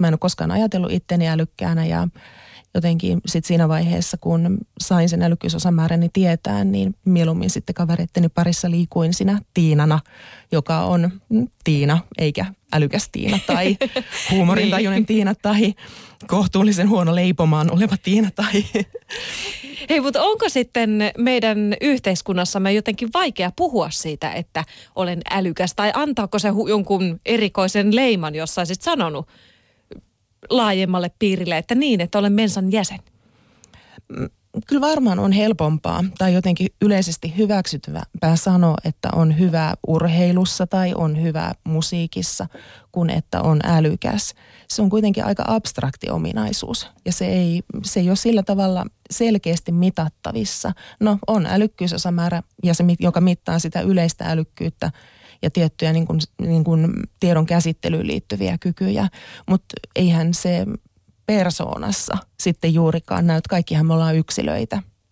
Mä en ole koskaan ajatellut itteni älykkäänä ja jotenkin sit siinä vaiheessa, kun sain sen älykkyysosamääräni tietää, niin mieluummin sitten kavereitteni parissa liikuin sinä Tiinana, joka on Tiina eikä älykäs Tiina tai huumorintajuinen niin. Tiina tai kohtuullisen huono leipomaan oleva Tiina tai... Hei, mutta onko sitten meidän yhteiskunnassamme jotenkin vaikea puhua siitä, että olen älykäs tai antaako se jonkun erikoisen leiman, jossa olisit sanonut laajemmalle piirille, että niin, että olen mensan jäsen? Mm, kyllä varmaan on helpompaa tai jotenkin yleisesti hyväksyttävää sanoa, että on hyvä urheilussa tai on hyvä musiikissa, kuin että on älykäs. Se on kuitenkin aika abstrakti ominaisuus ja se ei, se ei ole sillä tavalla selkeästi mitattavissa. No on älykkyysosamäärä ja se, joka mittaa sitä yleistä älykkyyttä ja tiettyjä niin kuin, niin kuin tiedon käsittelyyn liittyviä kykyjä, mutta eihän se persoonassa sitten juurikaan näy. Kaikkihan me ollaan yksilöitä